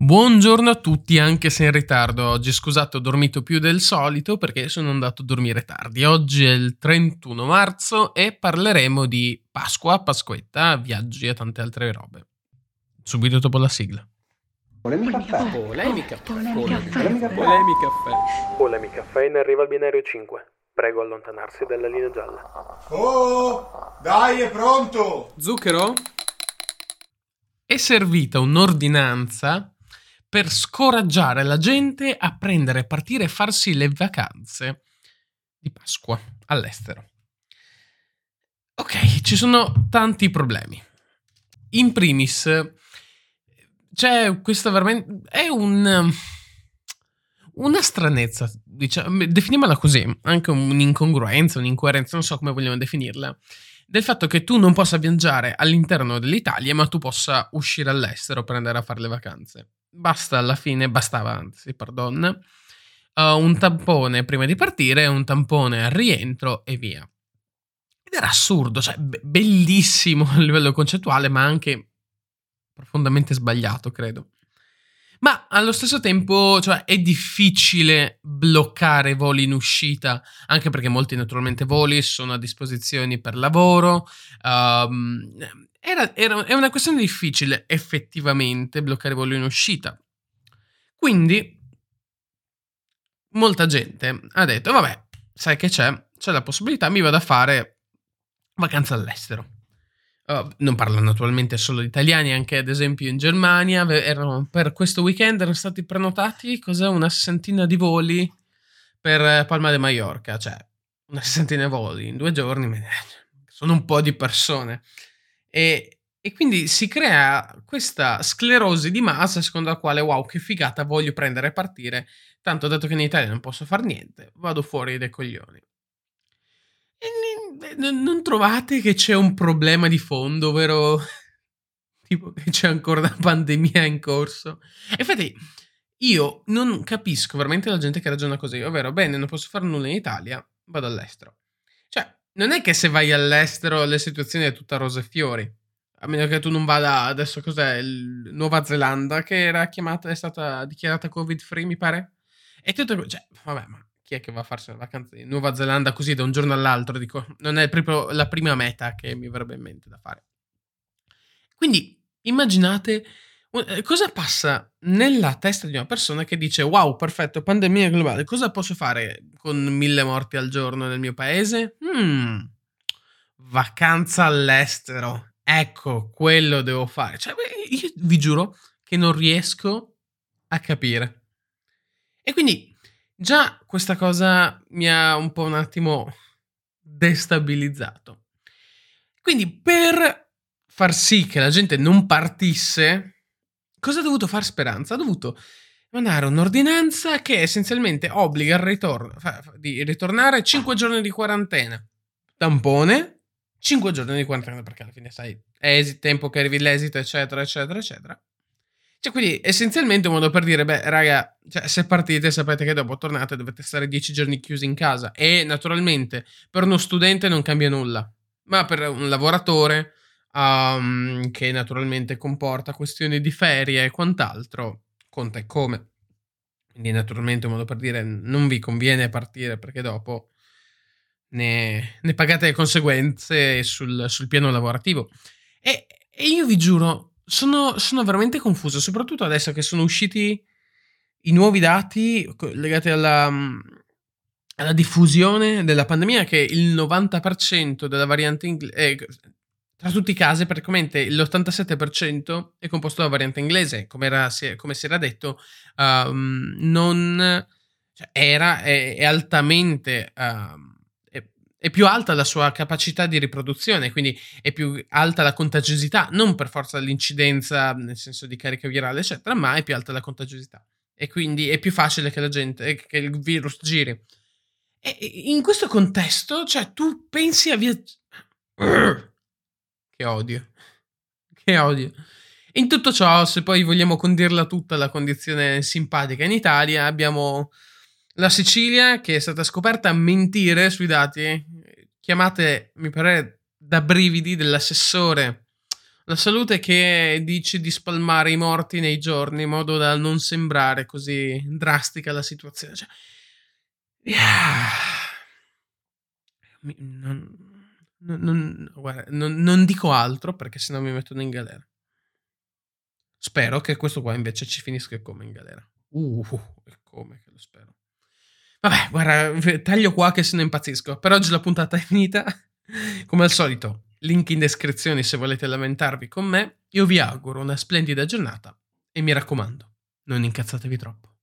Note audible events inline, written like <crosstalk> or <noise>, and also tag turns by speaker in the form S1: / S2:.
S1: Buongiorno a tutti, anche se in ritardo. Oggi scusate, ho dormito più del solito perché sono andato a dormire tardi. Oggi è il 31 marzo e parleremo di Pasqua, Pasquetta, viaggi e tante altre robe. Subito dopo la sigla.
S2: Polemica caffè.
S3: Polemica,
S2: caffè.
S3: polemica caffè.
S1: Polemica caffè in arriva al binario 5. Prego allontanarsi dalla linea gialla.
S4: Oh, dai, è pronto!
S3: Zucchero?
S1: È servita un'ordinanza per scoraggiare la gente a prendere, partire e farsi le vacanze di Pasqua all'estero. Ok, ci sono tanti problemi. In primis, c'è questa veramente... è un... una stranezza, diciamo, definiamola così, anche un'incongruenza, un'incoerenza, non so come vogliamo definirla, del fatto che tu non possa viaggiare all'interno dell'Italia, ma tu possa uscire all'estero per andare a fare le vacanze basta alla fine, bastava anzi, pardon, uh, un tampone prima di partire, un tampone al rientro e via. Ed era assurdo, cioè be- bellissimo <laughs> a livello concettuale, ma anche profondamente sbagliato, credo. Ma allo stesso tempo, cioè, è difficile bloccare voli in uscita, anche perché molti naturalmente voli sono a disposizione per lavoro. Um, era, era, è una questione difficile effettivamente bloccare voli in uscita. Quindi molta gente ha detto, vabbè, sai che c'è, c'è la possibilità, mi vado a fare vacanza all'estero. Uh, non parlo naturalmente solo di italiani, anche ad esempio in Germania erano, per questo weekend erano stati prenotati cos'è, una sessantina di voli per Palma de Mallorca, cioè una sessantina di voli in due giorni, sono un po' di persone. E, e quindi si crea questa sclerosi di massa secondo la quale, wow, che figata, voglio prendere e partire, tanto dato che in Italia non posso fare niente, vado fuori dai coglioni. E non trovate che c'è un problema di fondo, ovvero <laughs> tipo che c'è ancora una pandemia in corso? Infatti, io non capisco veramente la gente che ragiona così, ovvero, bene, non posso fare nulla in Italia, vado all'estero. Cioè, non è che se vai all'estero la situazione è tutta rose e fiori. A meno che tu non vada adesso cos'è? Nuova Zelanda che era chiamata, è stata dichiarata covid free, mi pare. E tutto, cioè, vabbè, ma chi è che va a farsi una vacanza in Nuova Zelanda così da un giorno all'altro? Dico, non è proprio la prima meta che mi verrebbe in mente da fare. Quindi immaginate eh, cosa passa nella testa di una persona che dice wow, perfetto, pandemia globale, cosa posso fare con mille morti al giorno nel mio paese? Hmm, vacanza all'estero. Ecco, quello devo fare. Cioè, io vi giuro che non riesco a capire. E quindi già questa cosa mi ha un po' un attimo destabilizzato. Quindi per far sì che la gente non partisse, Cosa ha dovuto fare Speranza? Ha dovuto mandare un'ordinanza che essenzialmente obbliga il ritorno, di ritornare 5 giorni di quarantena. Tampone, 5 giorni di quarantena perché alla fine sai, esito, tempo che arrivi l'esito, eccetera, eccetera, eccetera. Cioè, quindi essenzialmente un modo per dire, beh, raga, cioè, se partite sapete che dopo tornate dovete stare 10 giorni chiusi in casa. E naturalmente per uno studente non cambia nulla, ma per un lavoratore um, che naturalmente comporta questioni di ferie e quant'altro, conta e come. Quindi naturalmente un modo per dire non vi conviene partire perché dopo ne, ne pagate le conseguenze sul, sul piano lavorativo. E, e, io vi giuro, sono, sono veramente confuso, soprattutto adesso che sono usciti i nuovi dati legati alla, alla diffusione della pandemia, che il 90% della variante inglese, eh, tra tutti i casi, praticamente l'87% è composto da variante inglese, come, era, come si era detto, uh, non cioè era, è, è altamente, uh, è, più alta la sua capacità di riproduzione, quindi è più alta la contagiosità, non per forza l'incidenza, nel senso di carica virale, eccetera, ma è più alta la contagiosità. E quindi è più facile che la gente, che il virus giri. E in questo contesto, cioè, tu pensi a viaggiare che odio. Che odio. In tutto ciò, se poi vogliamo condirla tutta la condizione simpatica in Italia, abbiamo la Sicilia che è stata scoperta a mentire sui dati chiamate, mi pare, da brividi dell'assessore, La salute che dici di spalmare i morti nei giorni in modo da non sembrare così drastica la situazione. Cioè, yeah. Non, non- non- guarda, non- dico altro perché sennò mi mettono in galera. Spero che questo qua invece ci finisca come in galera. Uh, come che lo spero. Vabbè, guarda, taglio qua che se ne impazzisco. Per oggi la puntata è finita. Come al solito, link in descrizione se volete lamentarvi con me. Io vi auguro una splendida giornata e mi raccomando, non incazzatevi troppo.